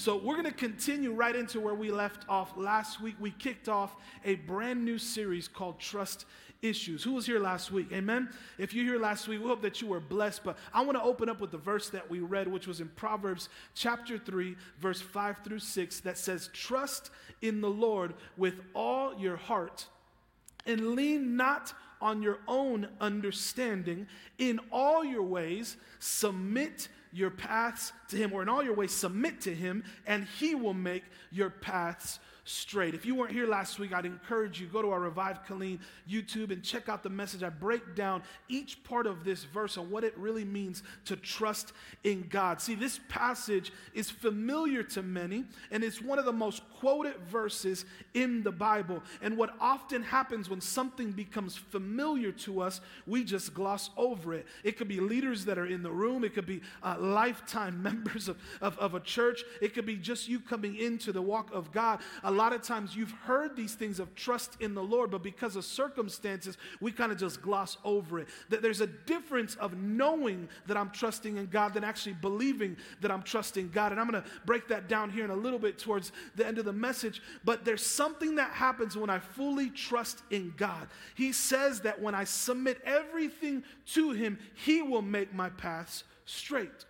So we're going to continue right into where we left off last week. We kicked off a brand new series called Trust Issues. Who was here last week? Amen. If you're here last week, we hope that you were blessed. But I want to open up with the verse that we read, which was in Proverbs chapter 3, verse 5 through 6, that says, Trust in the Lord with all your heart and lean not on your own understanding. In all your ways, submit your paths to him, or in all your ways, submit to him, and he will make your paths straight. If you weren't here last week, I'd encourage you go to our Revive Killeen YouTube and check out the message. I break down each part of this verse and what it really means to trust in God. See, this passage is familiar to many, and it's one of the most quoted verses in the Bible. And what often happens when something becomes familiar to us, we just gloss over it. It could be leaders that are in the room, it could be uh, lifetime members of, of, of a church, it could be just you coming into the walk of God. A lot of times you've heard these things of trust in the Lord, but because of circumstances, we kind of just gloss over it. That there's a difference of knowing that I'm trusting in God than actually believing that I'm trusting God. And I'm going to break that down here in a little bit towards the end of the message. But there's something that happens when I fully trust in God. He says that when I submit everything to Him, He will make my paths straight.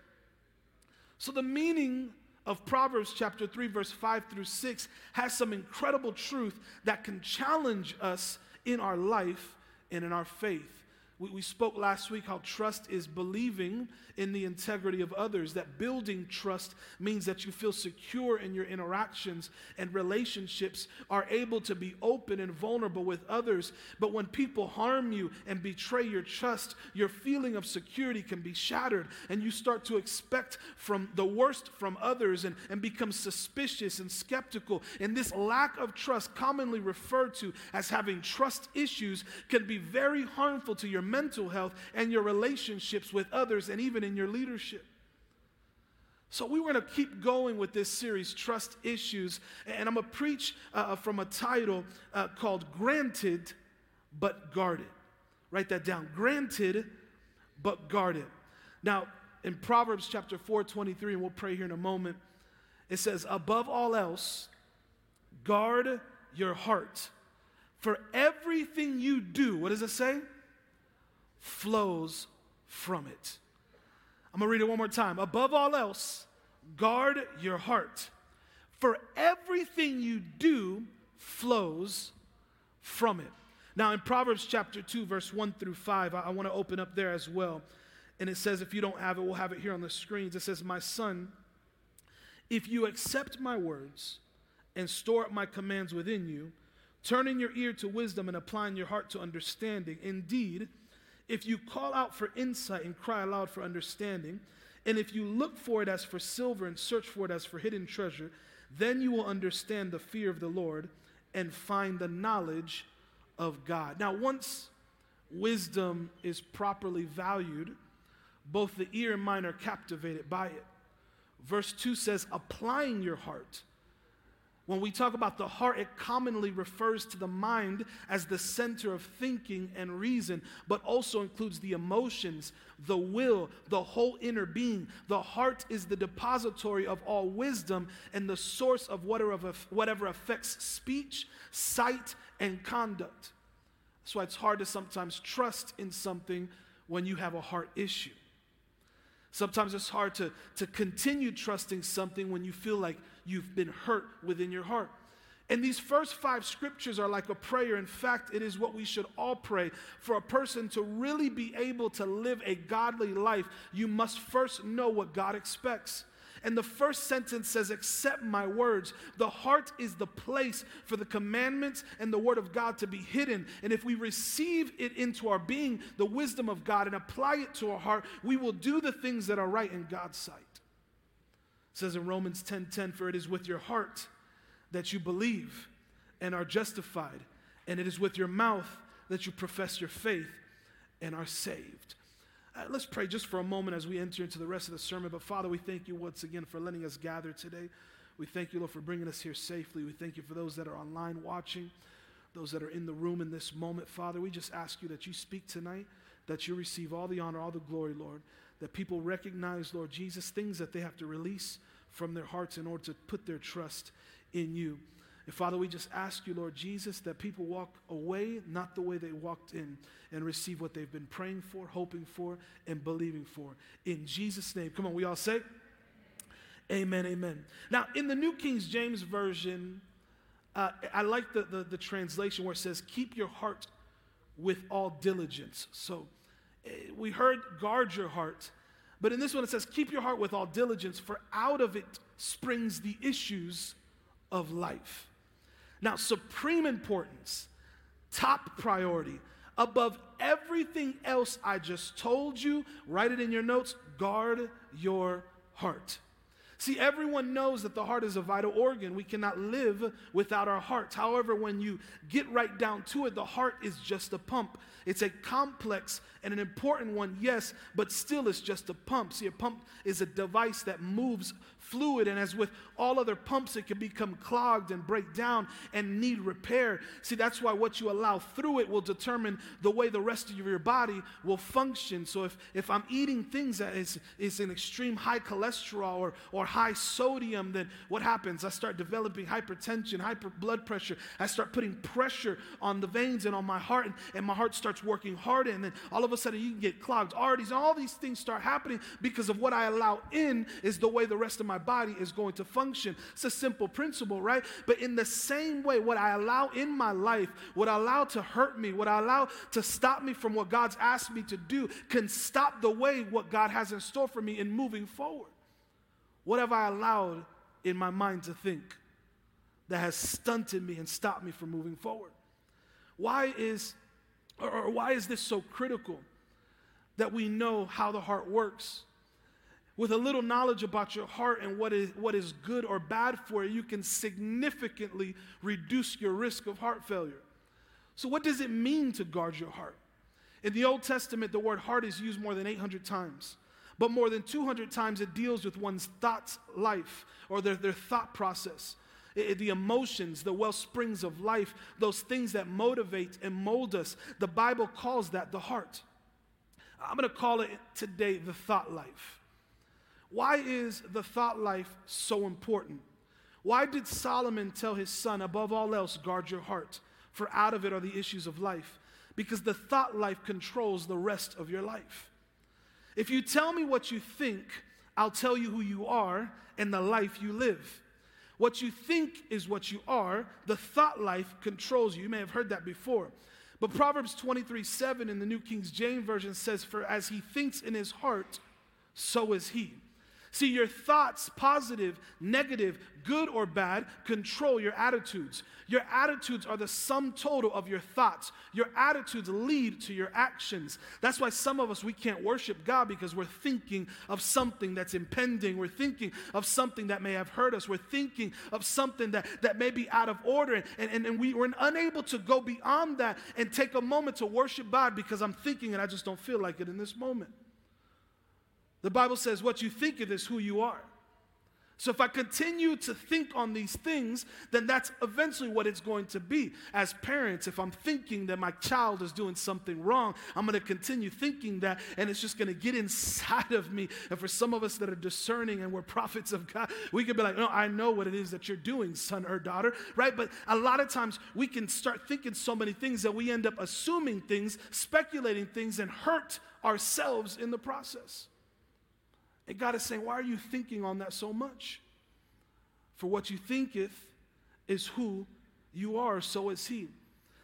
So the meaning of Proverbs chapter 3, verse 5 through 6 has some incredible truth that can challenge us in our life and in our faith. We, we spoke last week how trust is believing in the integrity of others, that building trust means that you feel secure in your interactions and relationships are able to be open and vulnerable with others. But when people harm you and betray your trust, your feeling of security can be shattered, and you start to expect from the worst from others and, and become suspicious and skeptical. And this lack of trust, commonly referred to as having trust issues, can be very harmful to your mental health and your relationships with others and even in your leadership. So, we were going to keep going with this series, Trust Issues, and I'm going to preach uh, from a title uh, called Granted but Guarded. Write that down. Granted but Guarded. Now, in Proverbs chapter 4, 23, and we'll pray here in a moment, it says, Above all else, guard your heart. For everything you do, what does it say? Flows from it. I'm to read it one more time. Above all else, guard your heart, for everything you do flows from it. Now, in Proverbs chapter 2, verse 1 through 5, I, I want to open up there as well. And it says, if you don't have it, we'll have it here on the screens. It says, My son, if you accept my words and store up my commands within you, turning your ear to wisdom and applying your heart to understanding, indeed, if you call out for insight and cry aloud for understanding, and if you look for it as for silver and search for it as for hidden treasure, then you will understand the fear of the Lord and find the knowledge of God. Now, once wisdom is properly valued, both the ear and mind are captivated by it. Verse 2 says, applying your heart when we talk about the heart, it commonly refers to the mind as the center of thinking and reason, but also includes the emotions, the will, the whole inner being. The heart is the depository of all wisdom and the source of whatever, whatever affects speech, sight, and conduct. That's why it's hard to sometimes trust in something when you have a heart issue. Sometimes it's hard to, to continue trusting something when you feel like you've been hurt within your heart. And these first five scriptures are like a prayer. In fact, it is what we should all pray. For a person to really be able to live a godly life, you must first know what God expects. And the first sentence says, Accept my words. The heart is the place for the commandments and the word of God to be hidden. And if we receive it into our being, the wisdom of God, and apply it to our heart, we will do the things that are right in God's sight. It says in Romans 10 10, For it is with your heart that you believe and are justified, and it is with your mouth that you profess your faith and are saved. Uh, let's pray just for a moment as we enter into the rest of the sermon. But Father, we thank you once again for letting us gather today. We thank you, Lord, for bringing us here safely. We thank you for those that are online watching, those that are in the room in this moment. Father, we just ask you that you speak tonight, that you receive all the honor, all the glory, Lord. That people recognize, Lord Jesus, things that they have to release from their hearts in order to put their trust in you. And Father, we just ask you, Lord Jesus, that people walk away not the way they walked in and receive what they've been praying for, hoping for, and believing for. In Jesus' name. Come on, we all say, Amen, amen. Now, in the New King James Version, uh, I like the, the, the translation where it says, Keep your heart with all diligence. So Eh, we heard, guard your heart. But in this one, it says, Keep your heart with all diligence, for out of it springs the issues of life. Now, supreme importance, top priority, above everything else I just told you, write it in your notes guard your heart. See, everyone knows that the heart is a vital organ. We cannot live without our hearts. However, when you get right down to it, the heart is just a pump. It's a complex and an important one, yes, but still it's just a pump. See, a pump is a device that moves fluid, and as with all other pumps, it can become clogged and break down and need repair. See, that's why what you allow through it will determine the way the rest of your body will function. So if, if I'm eating things that is, is an extreme high cholesterol or, or high sodium, then what happens? I start developing hypertension, hyper blood pressure. I start putting pressure on the veins and on my heart, and, and my heart starts working harder, and then all of a sudden you can get clogged arteries. and All these things start happening because of what I allow in is the way the rest of my body is going to function. It's a simple principle, right? But in the same way, what I allow in my life, what I allow to hurt me, what I allow to stop me from what God's asked me to do, can stop the way what God has in store for me in moving forward. What have I allowed in my mind to think that has stunted me and stopped me from moving forward? Why is, or why is this so critical that we know how the heart works? With a little knowledge about your heart and what is, what is good or bad for you, you can significantly reduce your risk of heart failure. So, what does it mean to guard your heart? In the Old Testament, the word heart is used more than 800 times, but more than 200 times it deals with one's thoughts life or their, their thought process. It, the emotions, the well springs of life, those things that motivate and mold us. The Bible calls that the heart. I'm going to call it today the thought life. Why is the thought life so important? Why did Solomon tell his son, above all else, guard your heart, for out of it are the issues of life? Because the thought life controls the rest of your life. If you tell me what you think, I'll tell you who you are and the life you live. What you think is what you are. The thought life controls you. You may have heard that before. But Proverbs 23 7 in the New King James Version says, For as he thinks in his heart, so is he. See, your thoughts, positive, negative, good or bad, control your attitudes. Your attitudes are the sum total of your thoughts. Your attitudes lead to your actions. That's why some of us, we can't worship God because we're thinking of something that's impending. We're thinking of something that may have hurt us. We're thinking of something that, that may be out of order. And, and, and we, we're unable to go beyond that and take a moment to worship God because I'm thinking and I just don't feel like it in this moment. The Bible says what you think of is who you are. So if I continue to think on these things, then that's eventually what it's going to be. As parents, if I'm thinking that my child is doing something wrong, I'm going to continue thinking that, and it's just going to get inside of me. And for some of us that are discerning and we're prophets of God, we could be like, no, I know what it is that you're doing, son or daughter, right? But a lot of times we can start thinking so many things that we end up assuming things, speculating things, and hurt ourselves in the process. And God is saying, Why are you thinking on that so much? For what you thinketh is who you are, so is He.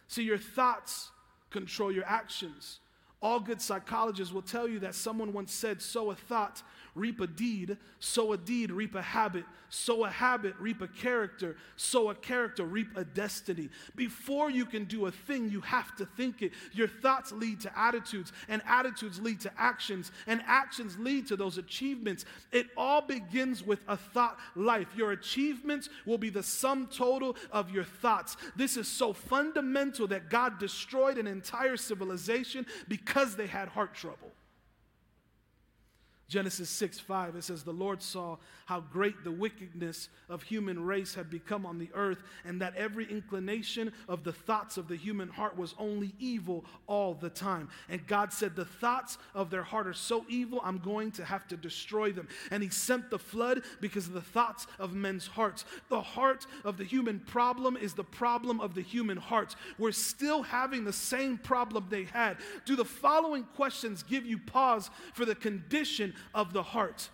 See, your thoughts control your actions. All good psychologists will tell you that someone once said, sow a thought, reap a deed, sow a deed, reap a habit, sow a habit, reap a character, sow a character, reap a destiny. Before you can do a thing, you have to think it. Your thoughts lead to attitudes, and attitudes lead to actions, and actions lead to those achievements. It all begins with a thought life. Your achievements will be the sum total of your thoughts. This is so fundamental that God destroyed an entire civilization because they had heart trouble. Genesis 6 5, it says, The Lord saw how great the wickedness of human race had become on the earth, and that every inclination of the thoughts of the human heart was only evil all the time. And God said, The thoughts of their heart are so evil, I'm going to have to destroy them. And He sent the flood because of the thoughts of men's hearts. The heart of the human problem is the problem of the human heart. We're still having the same problem they had. Do the following questions give you pause for the condition of the heart.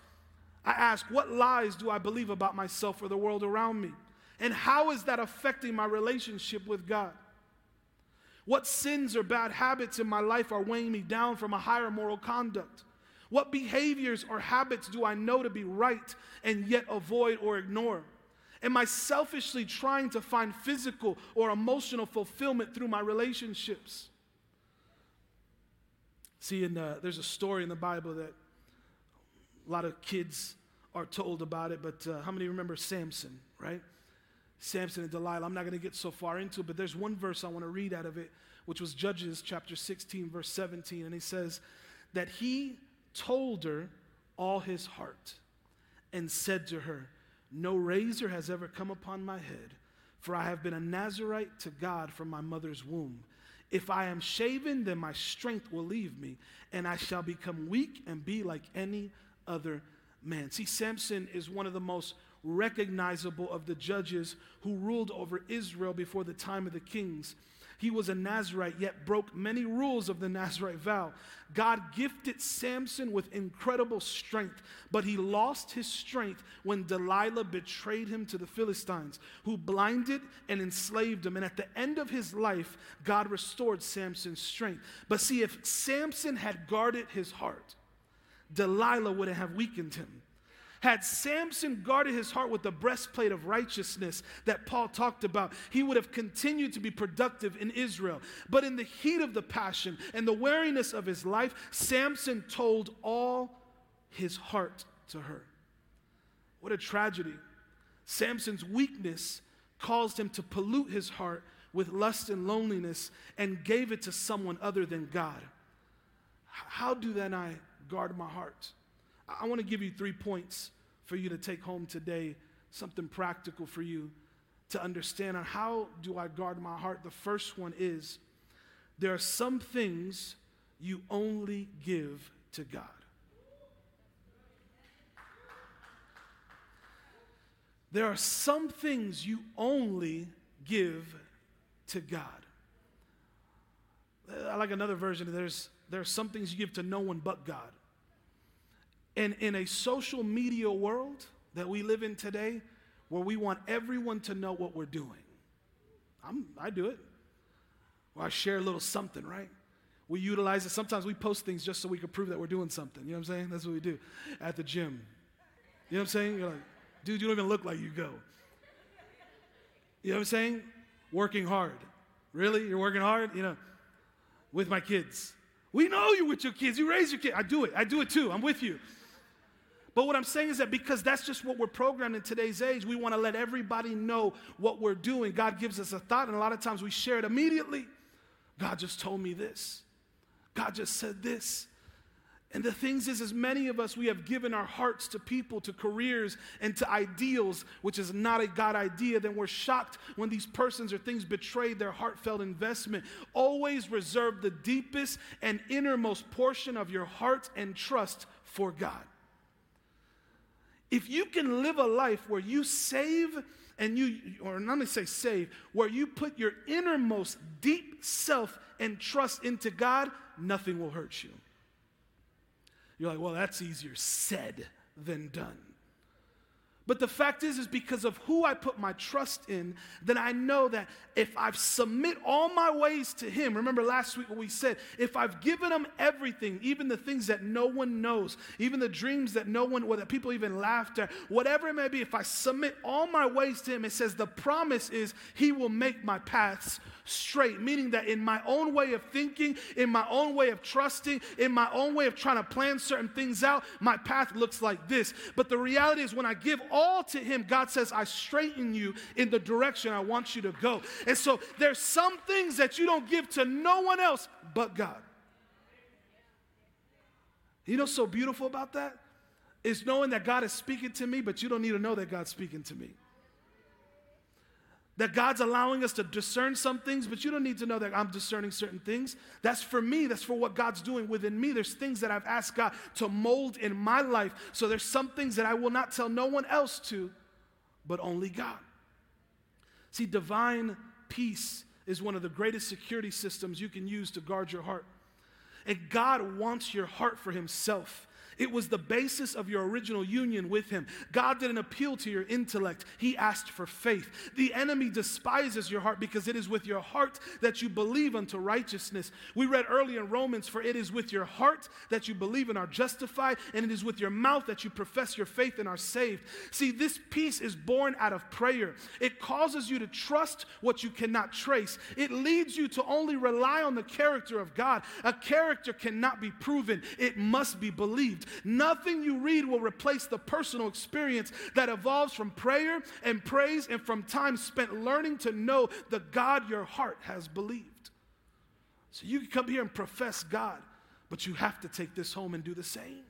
I ask, what lies do I believe about myself or the world around me? And how is that affecting my relationship with God? What sins or bad habits in my life are weighing me down from a higher moral conduct? What behaviors or habits do I know to be right and yet avoid or ignore? Am I selfishly trying to find physical or emotional fulfillment through my relationships? See, in the, there's a story in the Bible that a lot of kids are told about it, but uh, how many remember Samson, right? Samson and Delilah. I'm not going to get so far into it, but there's one verse I want to read out of it, which was Judges chapter 16, verse 17. And he says that he told her all his heart and said to her, No razor has ever come upon my head, for I have been a Nazarite to God from my mother's womb. If I am shaven, then my strength will leave me, and I shall become weak and be like any other man. See, Samson is one of the most recognizable of the judges who ruled over Israel before the time of the kings. He was a Nazarite, yet broke many rules of the Nazarite vow. God gifted Samson with incredible strength, but he lost his strength when Delilah betrayed him to the Philistines, who blinded and enslaved him. And at the end of his life, God restored Samson's strength. But see, if Samson had guarded his heart, Delilah wouldn't have weakened him. Had Samson guarded his heart with the breastplate of righteousness that Paul talked about, he would have continued to be productive in Israel. But in the heat of the passion and the weariness of his life, Samson told all his heart to her. What a tragedy. Samson's weakness caused him to pollute his heart with lust and loneliness and gave it to someone other than God. How do then I guard my heart. I want to give you three points for you to take home today, something practical for you to understand on how do I guard my heart. The first one is there are some things you only give to God. There are some things you only give to God. I like another version. Of there's, there are some things you give to no one but God. And in a social media world that we live in today, where we want everyone to know what we're doing, I'm, I do it. I share a little something, right? We utilize it. Sometimes we post things just so we can prove that we're doing something. You know what I'm saying? That's what we do at the gym. You know what I'm saying? You're like, dude, you don't even look like you go. You know what I'm saying? Working hard. Really? You're working hard? You know, with my kids. We know you with your kids. You raise your kids. I do it. I do it too. I'm with you. But what I'm saying is that because that's just what we're programmed in today's age, we want to let everybody know what we're doing. God gives us a thought, and a lot of times we share it immediately. God just told me this. God just said this. And the things is, as many of us, we have given our hearts to people, to careers, and to ideals, which is not a God idea, then we're shocked when these persons or things betray their heartfelt investment. Always reserve the deepest and innermost portion of your heart and trust for God. If you can live a life where you save and you, or not only say save, where you put your innermost deep self and trust into God, nothing will hurt you. You're like, well, that's easier said than done. But the fact is, is because of who I put my trust in, then I know that if I've submit all my ways to Him, remember last week what we said, if I've given Him everything, even the things that no one knows, even the dreams that no one, or that people even laughed at, whatever it may be, if I submit all my ways to Him, it says the promise is He will make my paths straight, meaning that in my own way of thinking, in my own way of trusting, in my own way of trying to plan certain things out, my path looks like this. But the reality is, when I give all to Him, God says, I straighten you in the direction I want you to go. And so there's some things that you don't give to no one else but God. You know so beautiful about that? is knowing that God is speaking to me, but you don't need to know that God's speaking to me. That God's allowing us to discern some things, but you don't need to know that I'm discerning certain things. That's for me, that's for what God's doing within me. There's things that I've asked God to mold in my life. So there's some things that I will not tell no one else to, but only God. See, divine peace is one of the greatest security systems you can use to guard your heart. And God wants your heart for Himself. It was the basis of your original union with Him. God didn't appeal to your intellect, He asked for faith. The enemy despises your heart because it is with your heart that you believe unto righteousness. We read earlier in Romans, for it is with your heart that you believe and are justified, and it is with your mouth that you profess your faith and are saved. See, this peace is born out of prayer. It causes you to trust what you cannot trace, it leads you to only rely on the character of God. A character cannot be proven, it must be believed. Nothing you read will replace the personal experience that evolves from prayer and praise and from time spent learning to know the God your heart has believed. So you can come here and profess God, but you have to take this home and do the same.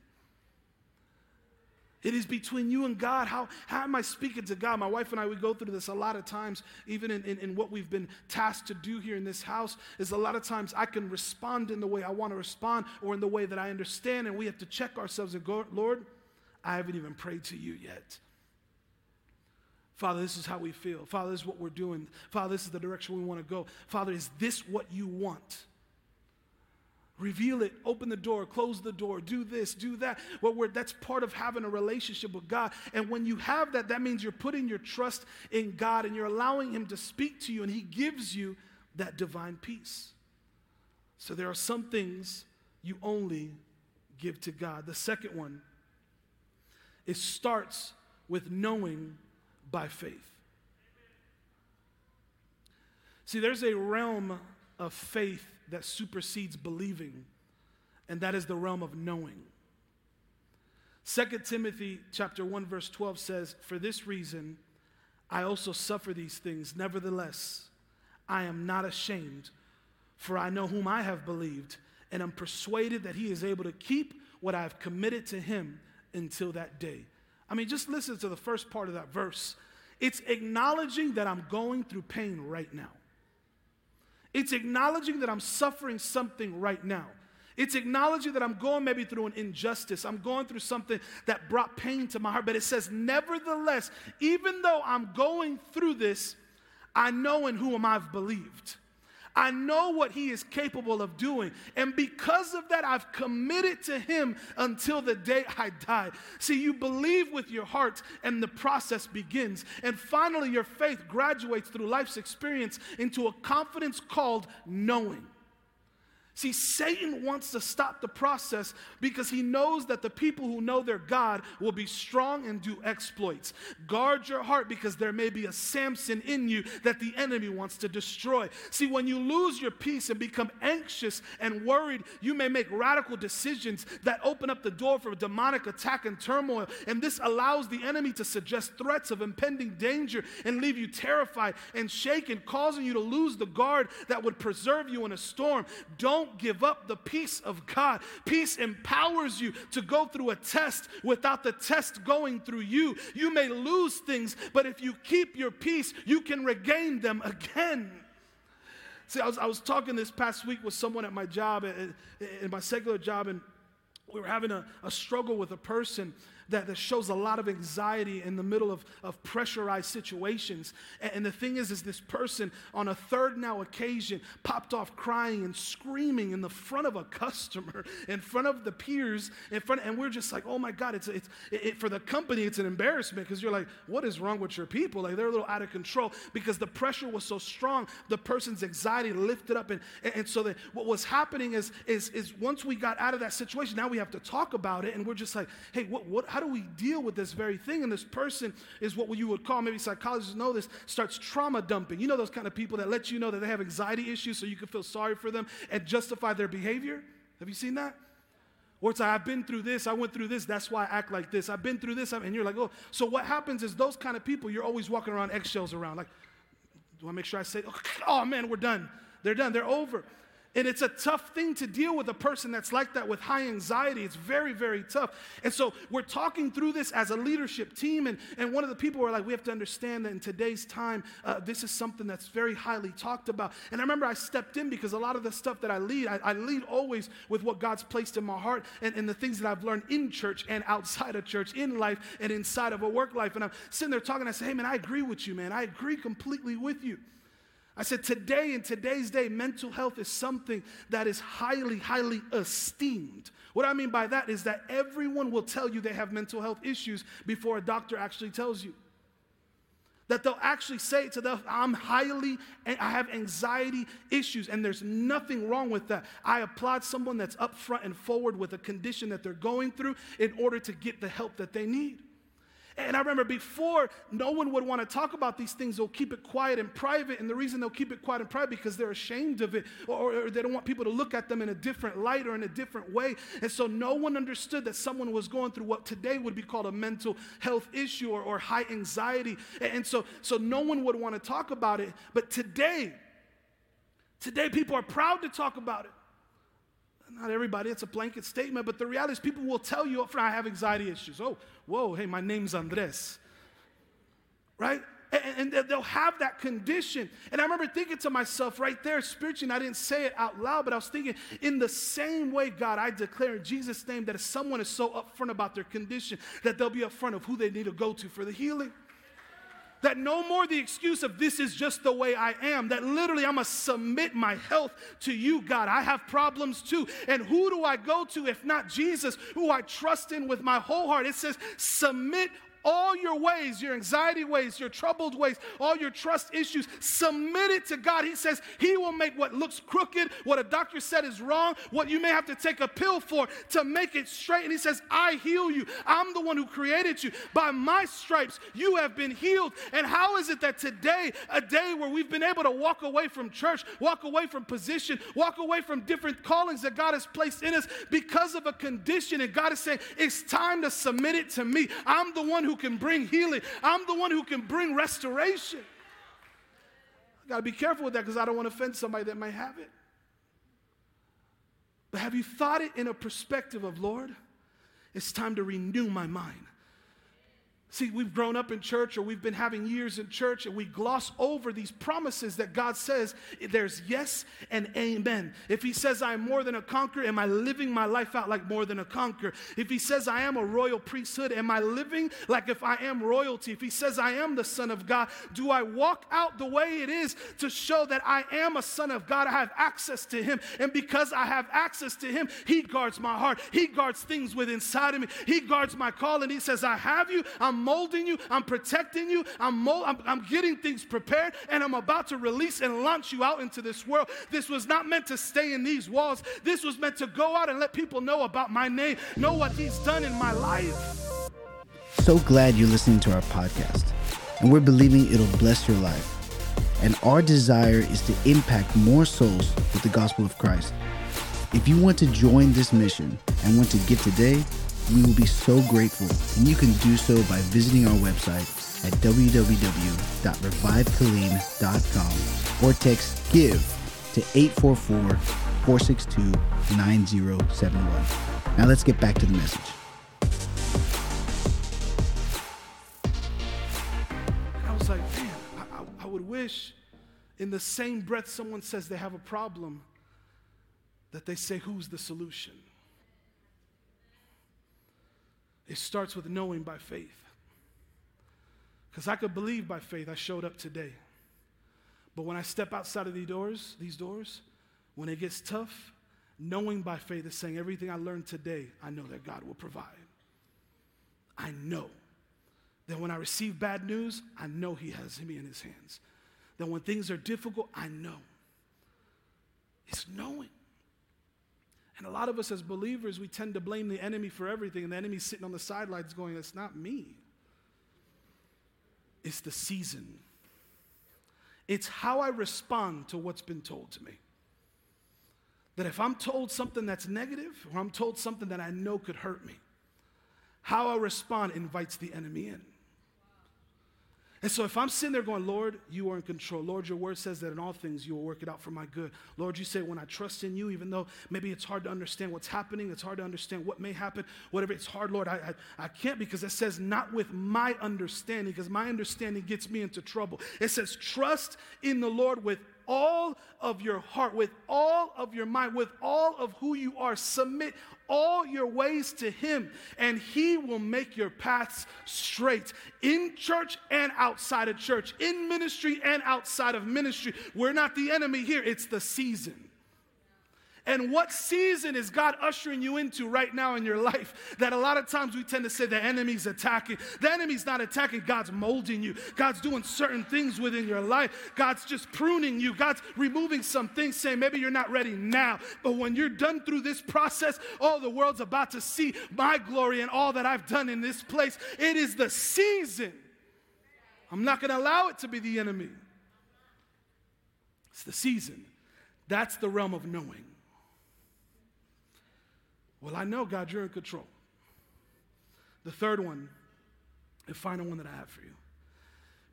It is between you and God. How, how am I speaking to God? My wife and I, we go through this a lot of times, even in, in, in, what we've been tasked to do here in this house, is a lot of times I can respond in the way I want to respond or in the way that I understand, and we have to check ourselves and go, Lord, I haven't even prayed to you yet. Father, this is how we feel. Father, this is what we're doing. Father, this is the direction we want to go. Father, is this what you want? Reveal it, open the door, close the door, do this, do that. Well, that's part of having a relationship with God. And when you have that, that means you're putting your trust in God and you're allowing Him to speak to you, and He gives you that divine peace. So there are some things you only give to God. The second one, it starts with knowing by faith. See, there's a realm of faith that supersedes believing, and that is the realm of knowing. 2 Timothy chapter 1 verse 12 says, "For this reason I also suffer these things; nevertheless I am not ashamed, for I know whom I have believed, and am persuaded that he is able to keep what I have committed to him until that day." I mean, just listen to the first part of that verse. It's acknowledging that I'm going through pain right now. It's acknowledging that I'm suffering something right now. It's acknowledging that I'm going maybe through an injustice. I'm going through something that brought pain to my heart. But it says, nevertheless, even though I'm going through this, I know in whom I've believed. I know what he is capable of doing. And because of that, I've committed to him until the day I die. See, you believe with your heart, and the process begins. And finally, your faith graduates through life's experience into a confidence called knowing. See, Satan wants to stop the process because he knows that the people who know their God will be strong and do exploits. Guard your heart because there may be a Samson in you that the enemy wants to destroy. See, when you lose your peace and become anxious and worried, you may make radical decisions that open up the door for demonic attack and turmoil. And this allows the enemy to suggest threats of impending danger and leave you terrified and shaken, causing you to lose the guard that would preserve you in a storm. Don't don't give up the peace of God. Peace empowers you to go through a test without the test going through you. You may lose things, but if you keep your peace, you can regain them again. See, I was, I was talking this past week with someone at my job, eh, eh, in my secular job, and we were having a, a struggle with a person that, that shows a lot of anxiety in the middle of, of pressurized situations. And, and the thing is, is this person on a third now occasion popped off crying and screaming in the front of a customer, in front of the peers, in front, and we're just like, oh my God, it's, it's it, for the company, it's an embarrassment because you're like, what is wrong with your people? Like they're a little out of control because the pressure was so strong, the person's anxiety lifted up. And, and, and so that what was happening is, is, is once we got out of that situation, now we have to talk about it. And we're just like, hey, what, what, how do we deal with this very thing? And this person is what you would call, maybe psychologists know this, starts trauma dumping. You know those kind of people that let you know that they have anxiety issues so you can feel sorry for them and justify their behavior? Have you seen that? Or it's like, I've been through this, I went through this, that's why I act like this. I've been through this, and you're like, oh. So what happens is those kind of people, you're always walking around eggshells around. Like, do I make sure I say, oh, oh man, we're done. They're done, they're over. And it's a tough thing to deal with a person that's like that with high anxiety. It's very, very tough. And so we're talking through this as a leadership team. And, and one of the people were like, we have to understand that in today's time, uh, this is something that's very highly talked about. And I remember I stepped in because a lot of the stuff that I lead, I, I lead always with what God's placed in my heart and, and the things that I've learned in church and outside of church, in life and inside of a work life. And I'm sitting there talking. I say, hey, man, I agree with you, man. I agree completely with you. I said, today, in today's day, mental health is something that is highly, highly esteemed. What I mean by that is that everyone will tell you they have mental health issues before a doctor actually tells you. That they'll actually say to them, I'm highly, I have anxiety issues, and there's nothing wrong with that. I applaud someone that's upfront and forward with a condition that they're going through in order to get the help that they need. And I remember before, no one would want to talk about these things. They'll keep it quiet and private. And the reason they'll keep it quiet and private because they're ashamed of it or, or, they don't want people to look at them in a different light or in a different way. And so no one understood that someone was going through what today would be called a mental health issue or, or high anxiety. And so, so no one would want to talk about it. But today, today people are proud to talk about it. Not everybody, it's a blanket statement, but the reality is people will tell you up I have anxiety issues. Oh, whoa, hey, my name's Andres. Right? And, and they'll have that condition. And I remember thinking to myself right there, spiritually, and I didn't say it out loud, but I was thinking, in the same way, God, I declare in Jesus' name that if someone is so upfront about their condition, that they'll be upfront of who they need to go to for the healing. That no more the excuse of this is just the way I am. That literally I'm going submit my health to you, God. I have problems too. And who do I go to if not Jesus, who I trust in with my whole heart? It says, submit all your ways, your anxiety ways, your troubled ways, all your trust issues, submit it to God. He says He will make what looks crooked, what a doctor said is wrong, what you may have to take a pill for to make it straight. And He says, I heal you. I'm the one who created you. By my stripes, you have been healed. And how is it that today, a day where we've been able to walk away from church, walk away from position, walk away from different callings that God has placed in us because of a condition, and God is saying, It's time to submit it to me. I'm the one who who can bring healing. I'm the one who can bring restoration. I got to be careful with that because I don't want to offend somebody that might have it. But have you thought it in a perspective of, Lord, it's time to renew my mind? See, we've grown up in church or we've been having years in church and we gloss over these promises that God says there's yes and amen. If He says I am more than a conqueror, am I living my life out like more than a conqueror? If He says I am a royal priesthood, am I living like if I am royalty? If He says I am the Son of God, do I walk out the way it is to show that I am a Son of God? I have access to Him. And because I have access to Him, He guards my heart, He guards things within inside of me, He guards my call. And He says, I have you, I'm molding you, I'm protecting you, I'm, mold, I'm, I'm getting things prepared, and I'm about to release and launch you out into this world. This was not meant to stay in these walls. This was meant to go out and let people know about my name, know what He's done in my life. So glad you're listening to our podcast, and we're believing it'll bless your life. And our desire is to impact more souls with the gospel of Christ. If you want to join this mission and want to give today, we will be so grateful, and you can do so by visiting our website at www.revivekilleen.com or text GIVE to 844-462-9071. Now let's get back to the message. I was like, man, I, I would wish in the same breath someone says they have a problem that they say, who's the solution? It starts with knowing by faith. Because I could believe by faith I showed up today. But when I step outside of these doors, these doors, when it gets tough, knowing by faith is saying everything I learned today, I know that God will provide. I know that when I receive bad news, I know He has me in His hands. That when things are difficult, I know. It's knowing. And a lot of us as believers, we tend to blame the enemy for everything, and the enemy's sitting on the sidelines going, It's not me. It's the season. It's how I respond to what's been told to me. That if I'm told something that's negative, or I'm told something that I know could hurt me, how I respond invites the enemy in. And so if I'm sitting there going, Lord, you are in control. Lord, your word says that in all things you will work it out for my good. Lord, you say when I trust in you, even though maybe it's hard to understand what's happening, it's hard to understand what may happen, whatever, it's hard, Lord, I, I, I can't because it says not with my understanding, because my understanding gets me into trouble. It says trust in the Lord with all of your heart, with all of your mind, with all of who you are. Submit all your ways to Him, and He will make your paths straight in church and outside of church, in ministry and outside of ministry. We're not the enemy here, it's the season. And what season is God ushering you into right now in your life that a lot of times we tend to say the enemy's attacking? The enemy's not attacking, God's molding you. God's doing certain things within your life. God's just pruning you. God's removing some things, saying maybe you're not ready now. But when you're done through this process, all the world's about to see my glory and all that I've done in this place. It is the season. I'm not going to allow it to be the enemy. It's the season. That's the realm of knowing. Well, I know, God, you're in control. The third one, the final one that I have for you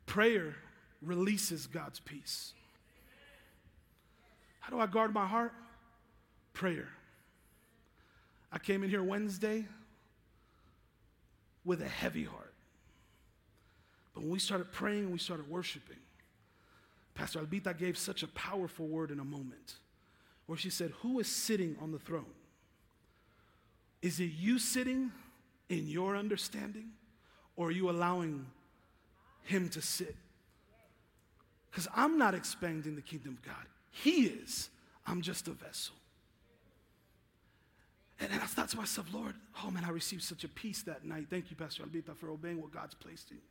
prayer releases God's peace. How do I guard my heart? Prayer. I came in here Wednesday with a heavy heart. But when we started praying and we started worshiping, Pastor Albita gave such a powerful word in a moment where she said, Who is sitting on the throne? Is it you sitting in your understanding, or are you allowing Him to sit? Because I'm not expanding the kingdom of God, He is. I'm just a vessel. And, I thought to myself, Lord, oh man, I received such a peace that night. Thank you, Pastor Albita, for obeying what God's placed in you.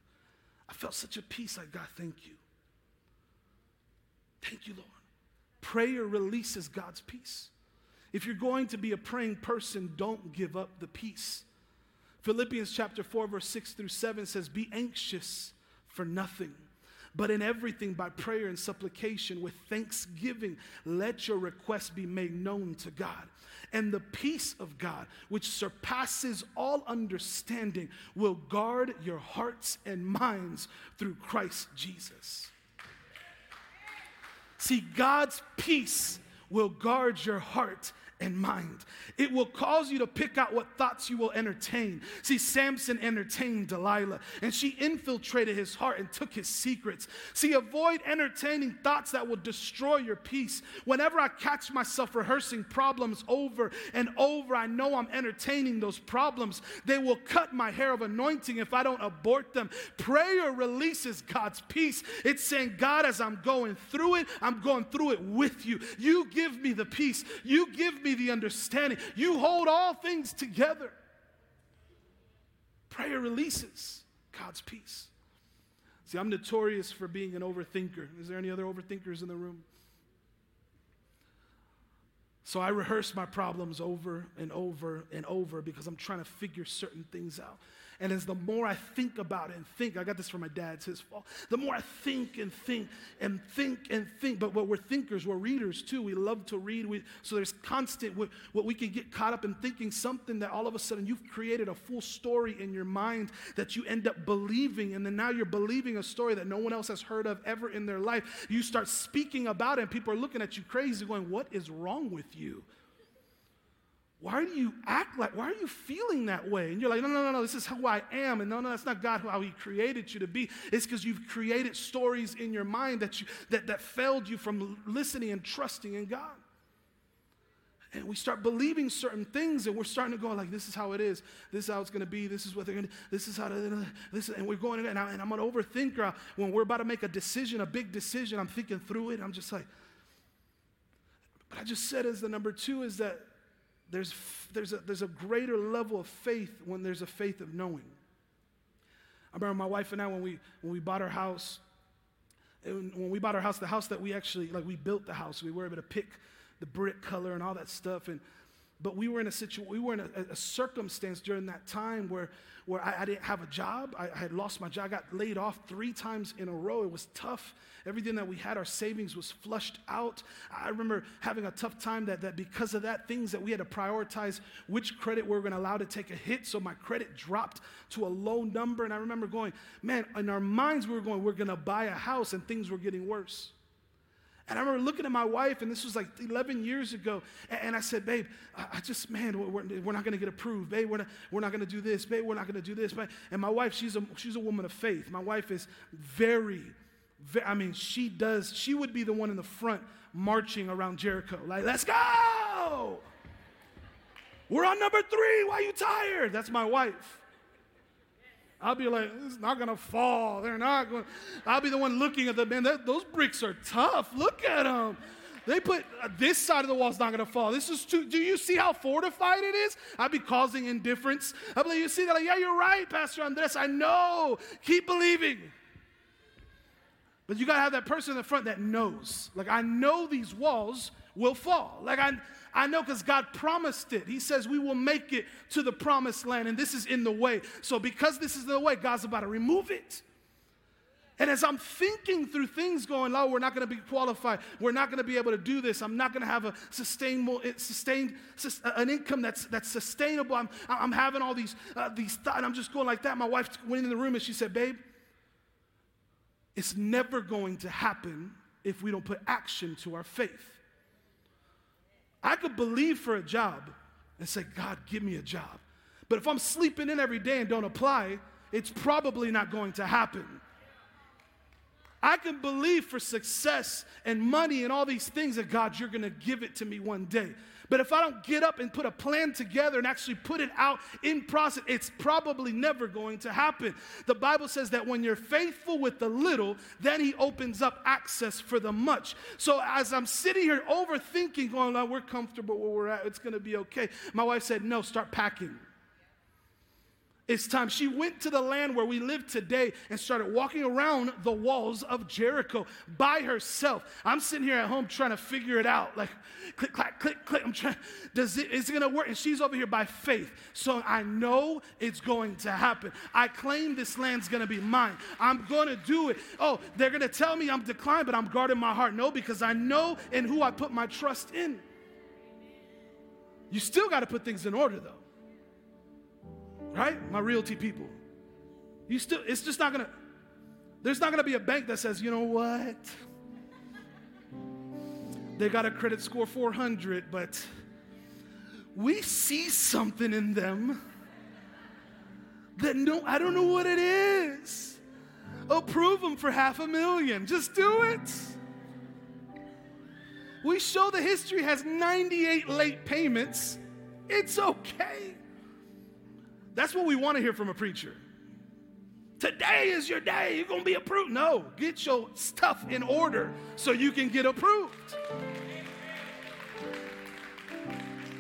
I felt such a peace like, God, thank you. Thank you, Lord. Prayer releases God's peace. If you're going to be a praying person, don't give up the peace. Philippians chapter 4, verse 6 through 7 says, Be anxious for nothing, but in everything by prayer and supplication with thanksgiving, let your requests be made known to God. And the peace of God, which surpasses all understanding, will guard your hearts and minds through Christ Jesus. See, God's peace will guard your heart and mind. It will cause you to pick out what thoughts you will entertain. See, Samson entertained Delilah, and she infiltrated his heart and took his secrets. See, avoid entertaining thoughts that will destroy your peace. Whenever I catch myself rehearsing problems over and over, I know I'm entertaining those problems. They will cut my hair of anointing if I don't abort them. Prayer releases God's peace. It's saying, God, as I'm going through it, I'm going through it with you. You give me the peace. You give me the understanding. You hold all things together. Prayer releases God's peace. See, I'm notorious for being an overthinker. Is there any other overthinkers in the room? So I rehearse my problems over and over and over because I'm trying to figure certain things out. And as the more I think about it and think, I got this from my dad, it's his fault. The more I think and think and think and think, but, but we're thinkers, we're readers too. We love to read. We, so there's constant, what, what we can get caught up in thinking something that all of a sudden you've created a full story in your mind that you end up believing. And then now you're believing a story that no one else has heard of ever in their life. You start speaking about it, and people are looking at you crazy, going, What is wrong with you? Why do you act like, why are you feeling that way? And you're like, no, no, no, no, this is who I am. And no, no, that's not God how He created you to be. It's because you've created stories in your mind that, you, that, that failed you from listening and trusting in God. And we start believing certain things, and we're starting to go like, "This is how it is. This is how it's going to be. This is what they're going to. This is how to. This." Is, and we're going, and, I, and I'm an overthinker. When we're about to make a decision, a big decision, I'm thinking through it. I'm just like, but I just said as the number two is that there's, there's, a, there's a greater level of faith when there's a faith of knowing. I remember my wife and I, when we, when we bought our house, when we bought our house, the house that we actually, like we built the house, we were able to pick the brick color and all that stuff. And but we were in a situation, we were in a, a, circumstance during that time where, where I, I didn't have a job. I, I, had lost my job. I got laid off three times in a row. It was tough. Everything that we had, our savings was flushed out. I remember having a tough time that, that because of that, things that we had to prioritize which credit we were going to allow to take a hit. So my credit dropped to a low number. And I remember going, man, in our minds, we were going, we're going to buy a house, and things were getting worse. And I remember looking at my wife, and this was like 11 years ago, and I said, Babe, I just, man, we're, not going to get approved. Babe, we're not, we're not going to do this. Babe, we're not going to do this. And my wife, she's a, she's a woman of faith. My wife is very, very, I mean, she does, she would be the one in the front marching around Jericho. Like, let's go! We're on number three. Why are you tired? That's my wife. I'll be like, it's not gonna fall. They're not going. I'll be the one looking at the man. That, those bricks are tough. Look at them. They put uh, this side of the wall's not gonna fall. This is too. Do you see how fortified it is? I'd be causing indifference. I believe you see that. Like, yeah, you're right, Pastor Andres. I know. Keep believing. But you gotta have that person in the front that knows. Like I know these walls will fall. Like I. I know because God promised it. He says we will make it to the promised land, and this is in the way. So, because this is the way, God's about to remove it. And as I'm thinking through things going, oh, we're not going to be qualified. We're not going to be able to do this. I'm not going to have a sustainable, eh, sustained, an income that's, that's sustainable. I'm, I'm having all these, uh, these thoughts, and I'm just going like that. My wife went in the room and she said, babe, it's never going to happen if we don't put action to our faith. I could believe for a job and say, God, give me a job. But if I'm sleeping in every day and don't apply, it's probably not going to happen. I can believe for success and money and all these things that God, you're going to give it to me one day. But if I don't get up and put a plan together and actually put it out in process, it's probably never going to happen. The Bible says that when you're faithful with the little, then He opens up access for the much. So as I'm sitting here overthinking, going, oh, we're comfortable where we're at, it's going to be okay. My wife said, no, start packing. It's time. She went to the land where we live today and started walking around the walls of Jericho by herself. I'm sitting here at home trying to figure it out. Like, click, clack, click, click. I'm trying, does it, is it going to work? And she's over here by faith. So I know it's going to happen. I claim this land's going to be mine. I'm going to do it. Oh, they're going to tell me I'm declined, but I'm guarding my heart. No, because I know in who I put my trust in. You still got to put things in order, though right? My realty people. You still, it's just not gonna, there's not gonna be a bank that says, you know what? They got a credit score 400, but we see something in them that no, I don't know what it is. Approve them for half a million. Just do it. We show the history has 98 late payments. It's okay. That's what we want to hear from a preacher. Today is your day. You're going to be approved. No, get your stuff in order so you can get approved.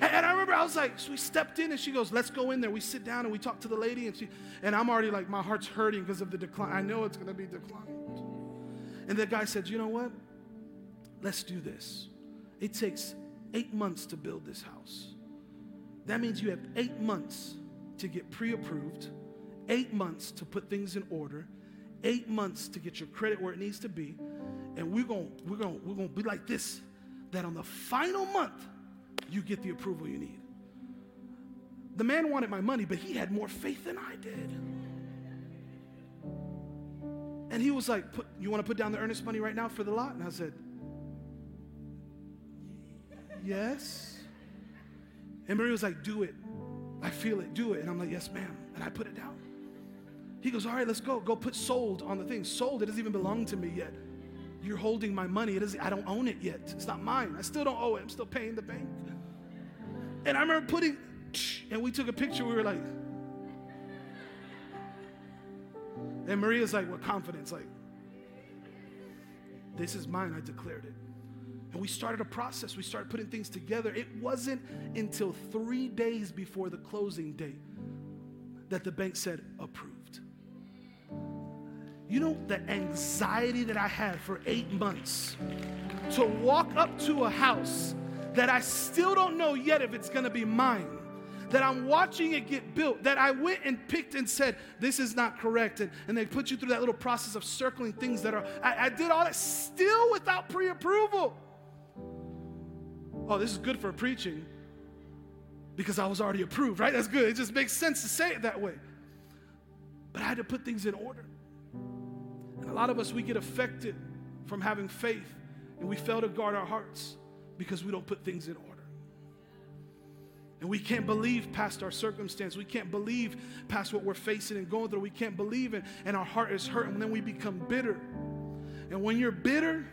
And I remember I was like, so we stepped in and she goes, let's go in there. We sit down and we talk to the lady and she, and I'm already like, my heart's hurting because of the decline. I know it's going to be declined. And the guy said, you know what? Let's do this. It takes eight months to build this house. That means you have eight months to get pre approved, eight months to put things in order, eight months to get your credit where it needs to be. And we're going to we're gonna, we're to be like this that on the final month, you get the approval you need. The man wanted my money, but he had more faith than I did. And he was like, You want to put down the earnest money right now for the lot? And I said, Yes. And Marie was like, Do it. I feel it, do it. And I'm like, yes, ma'am. And I put it down. He goes, all right, let's go. Go put sold on the thing. Sold, it doesn't even belong to me yet. You're holding my money. It is, I don't own it yet. It's not mine. I still don't owe it. I'm still paying the bank. And I remember putting, and we took a picture. We were like, and Maria's like, what confidence? Like, this is mine. I declared it. And we started a process. We started putting things together. It wasn't until three days before the closing date that the bank said approved. You know the anxiety that I had for eight months to walk up to a house that I still don't know yet if it's gonna be mine. That I'm watching it get built, that I went and picked and said, This is not correct. And, and they put you through that little process of circling things that are, I, I did all that still without pre approval. Oh, this is good for preaching because I was already approved, right? That's good. It just makes sense to say it that way. But I had to put things in order. And a lot of us, we get affected from having faith and we fail to guard our hearts because we don't put things in order. And we can't believe past our circumstance. We can't believe past what we're facing and going through. We can't believe it, and our heart is hurt, and then we become bitter. And when you're bitter,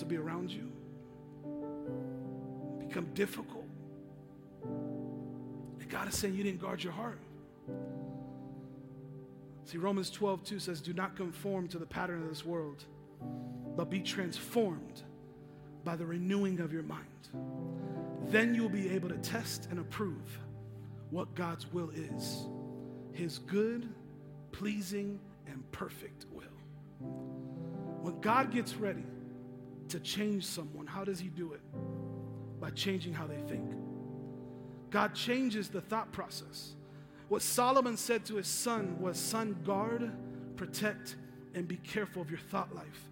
to be around you. become difficult. And God is saying you didn't guard your heart. See, Romans 12, 2 says, Do not conform to the pattern of this world, but be transformed by the renewing of your mind. Then you'll be able to test and approve what God's will is His good, pleasing, and perfect will. When God gets ready to change someone, how does He do it? By changing how they think. God changes the thought process. What Solomon said to his son was, Son, guard, protect, and be careful of your thought life.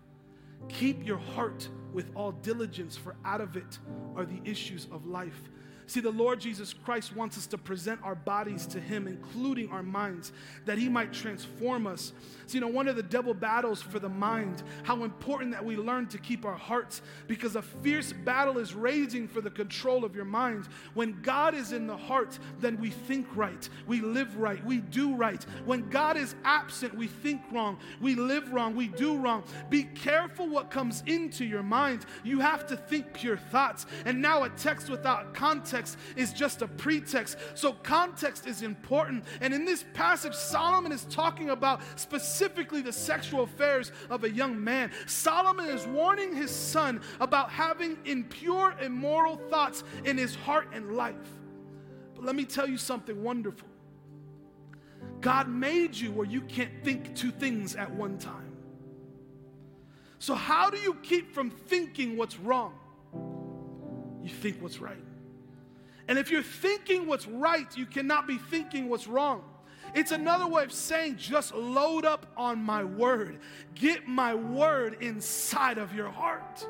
Keep your heart with all diligence, for out of it are the issues of life. See, the Lord Jesus Christ wants us to present our bodies to Him, including our minds, that He might transform us. See, you know, one of the devil battles for the mind, how important that we learn to keep our hearts, because a fierce battle is raging for the control of your mind. When God is in the heart, then we think right, we live right, we do right. When God is absent, we think wrong, we live wrong, we do wrong. Be careful what comes into your mind. You have to think pure thoughts. And now a text without context context is just a pretext. So, context is important. And in this passage, Solomon is talking about specifically the sexual affairs of a young man. Solomon is warning his son about having impure, immoral thoughts in his heart and life. But let me tell you something wonderful God made you where you can't think two things at one time. So, how do you keep from thinking what's wrong? You think what's right. And if you're thinking what's right, you cannot be thinking what's wrong. It's another way of saying just load up on my word. Get my word inside of your heart.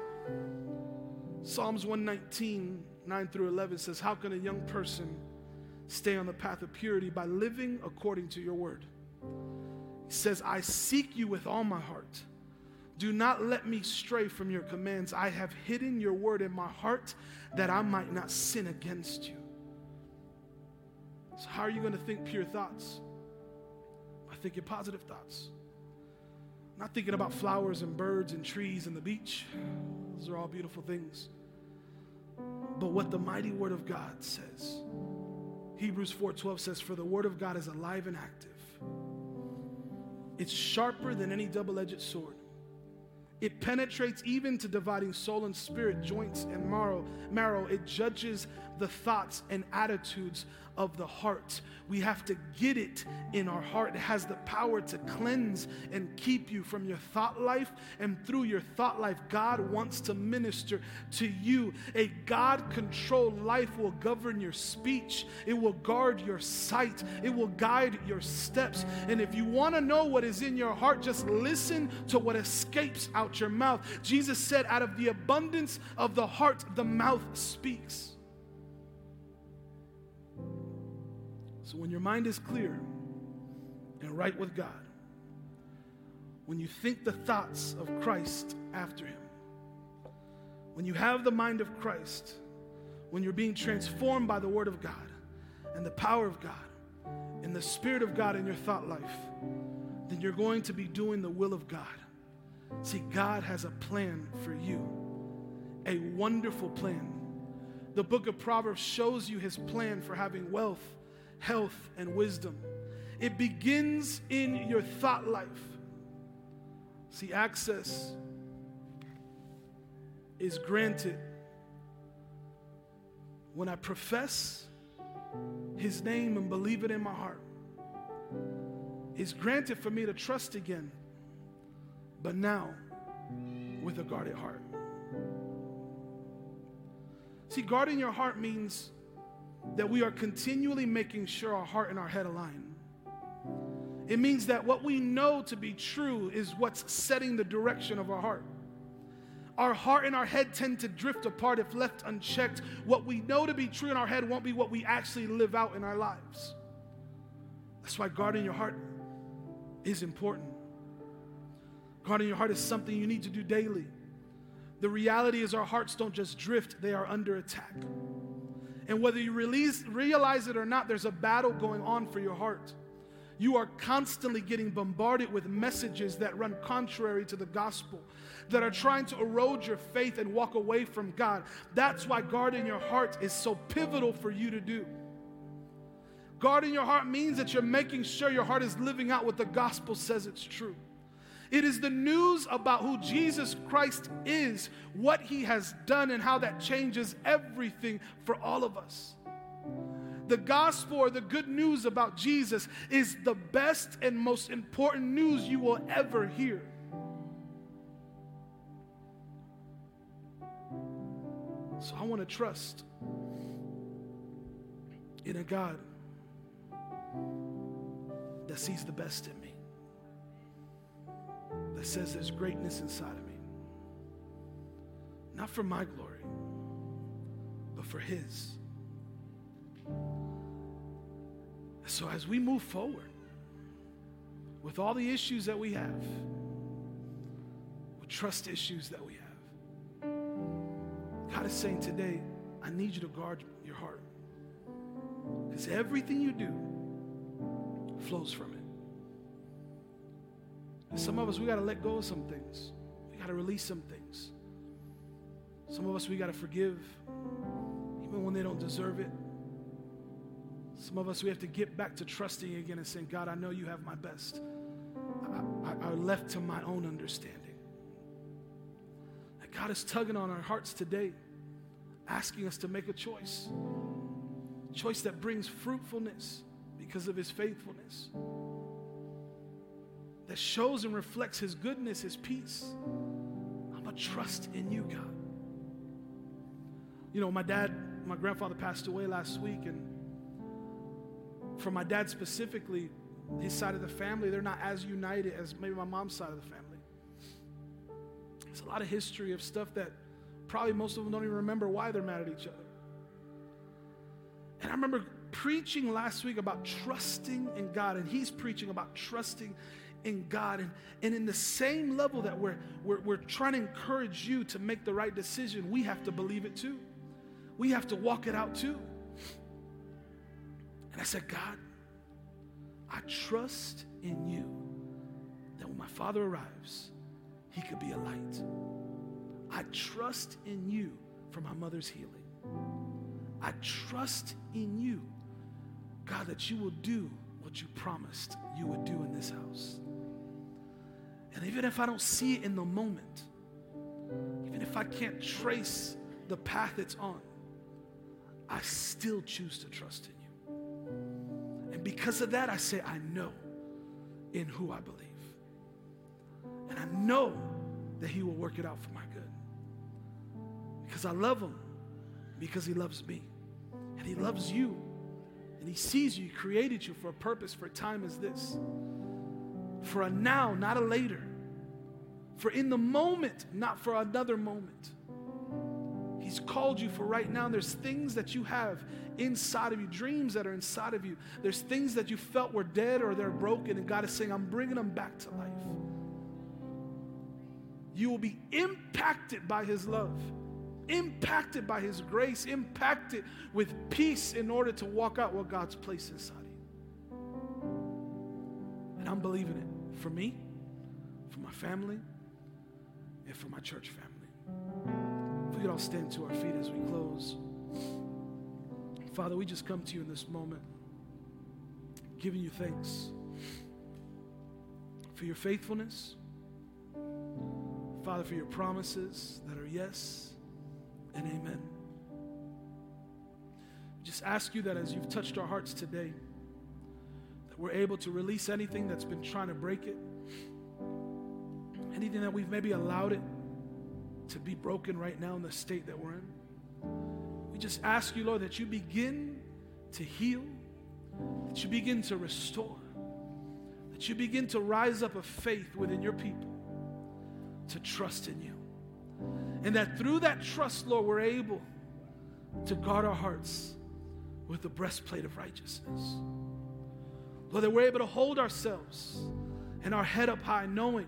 Psalms 119, 9 through 11 says, How can a young person stay on the path of purity? By living according to your word. He says, I seek you with all my heart. Do not let me stray from your commands. I have hidden your word in my heart that I might not sin against you. So, how are you going to think pure thoughts? By thinking positive thoughts. Not thinking about flowers and birds and trees and the beach. Those are all beautiful things. But what the mighty word of God says. Hebrews 4:12 says for the word of God is alive and active. It's sharper than any double-edged sword it penetrates even to dividing soul and spirit, joints and marrow. Marrow. It judges the thoughts and attitudes of the heart. We have to get it in our heart. It has the power to cleanse and keep you from your thought life. And through your thought life, God wants to minister to you. A God controlled life will govern your speech, it will guard your sight, it will guide your steps. And if you want to know what is in your heart, just listen to what escapes out your mouth. Jesus said, Out of the abundance of the heart, the mouth speaks. So when your mind is clear and right with God, when you think the thoughts of Christ after Him, when you have the mind of Christ, when you're being transformed by the Word of God and the power of God and the Spirit of God in your thought life, then you're going to be doing the will of God. See, God has a plan for you, a wonderful plan. The book of Proverbs shows you his plan for having wealth health, and wisdom. It begins in your thought life. See, access is granted when I profess His name and believe it in my heart. It's granted for me to trust again, but now with a guarded heart. See, guarding your heart means that we are continually making sure our heart and our head align. It means that what we know to be true is what's setting the direction of our heart. Our heart and our head tend to drift apart if left unchecked. What we know to be true in our head won't be what we actually live out in our lives. That's why guarding your heart is important. Guarding your heart is something you need to do daily. The reality is, our hearts don't just drift, they are under attack. And whether you release, realize it or not, there's a battle going on for your heart. You are constantly getting bombarded with messages that run contrary to the gospel, that are trying to erode your faith and walk away from God. That's why guarding your heart is so pivotal for you to do. Guarding your heart means that you're making sure your heart is living out what the gospel says it's true. It is the news about who Jesus Christ is, what he has done, and how that changes everything for all of us. The gospel or the good news about Jesus is the best and most important news you will ever hear. So I want to trust in a God that sees the best in me, that says there's greatness inside of me. Not for my glory, but for His. So as we move forward with all the issues that we have, with trust issues that we have, God is saying today, I need you to guard your heart. Because everything you do flows from it. Some of us, we got to let go of some things. We got to release some things. Some of us, we got to forgive, even when they don't deserve it. Some of us, we have to get back to trusting again and saying, God, I know you have my best. I, I, I left to my own understanding. And God is tugging on our hearts today, asking us to make a choice. A choice that brings fruitfulness because of his faithfulness. That shows and reflects his goodness, his peace. I'm going to trust in you, God. You know, my dad, my grandfather passed away last week, and for my dad specifically, his side of the family, they're not as united as maybe my mom's side of the family. It's a lot of history of stuff that probably most of them don't even remember why they're mad at each other. And I remember preaching last week about trusting in God, and he's preaching about trusting in God. And, and in the same level that we're, we're, we're trying to encourage you to make the right decision, we have to believe it too. We have to walk it out too. And I said, God, I trust in you that when my father arrives, he could be a light. I trust in you for my mother's healing. I trust in you, God, that you will do what you promised you would do in this house. And even if I don't see it in the moment, even if I can't trace the path it's on, I still choose to trust in you. And because of that, I say, I know in who I believe. And I know that He will work it out for my good. Because I love Him, because He loves me. And He loves you. And He sees you, He created you for a purpose, for a time as this. For a now, not a later. For in the moment, not for another moment. He's called you for right now. There's things that you have inside of you, dreams that are inside of you. There's things that you felt were dead or they're broken, and God is saying, I'm bringing them back to life. You will be impacted by His love, impacted by His grace, impacted with peace in order to walk out what God's placed inside of you. And I'm believing it for me, for my family, and for my church family. If we could all stand to our feet as we close. Father, we just come to you in this moment, giving you thanks for your faithfulness. Father, for your promises that are yes and amen. Just ask you that as you've touched our hearts today, we're able to release anything that's been trying to break it, anything that we've maybe allowed it to be broken right now in the state that we're in. We just ask you, Lord, that you begin to heal, that you begin to restore, that you begin to rise up a faith within your people to trust in you. And that through that trust, Lord, we're able to guard our hearts with the breastplate of righteousness. Lord, that we're able to hold ourselves and our head up high, knowing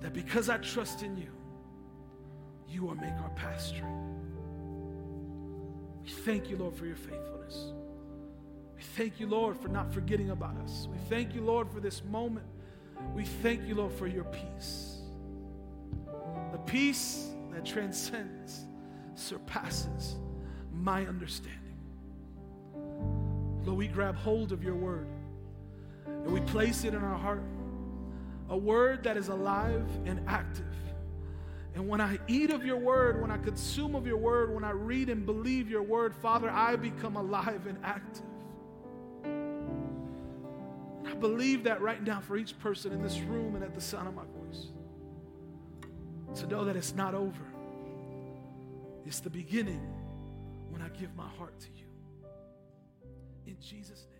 that because I trust in you, you will make our path straight. We thank you, Lord, for your faithfulness. We thank you, Lord, for not forgetting about us. We thank you, Lord, for this moment. We thank you, Lord, for your peace. The peace that transcends, surpasses my understanding. Lord, we grab hold of your word and we place it in our heart. A word that is alive and active. And when I eat of your word, when I consume of your word, when I read and believe your word, Father, I become alive and active. And I believe that right now for each person in this room and at the sound of my voice. To know that it's not over, it's the beginning when I give my heart to you. In Jesus' name.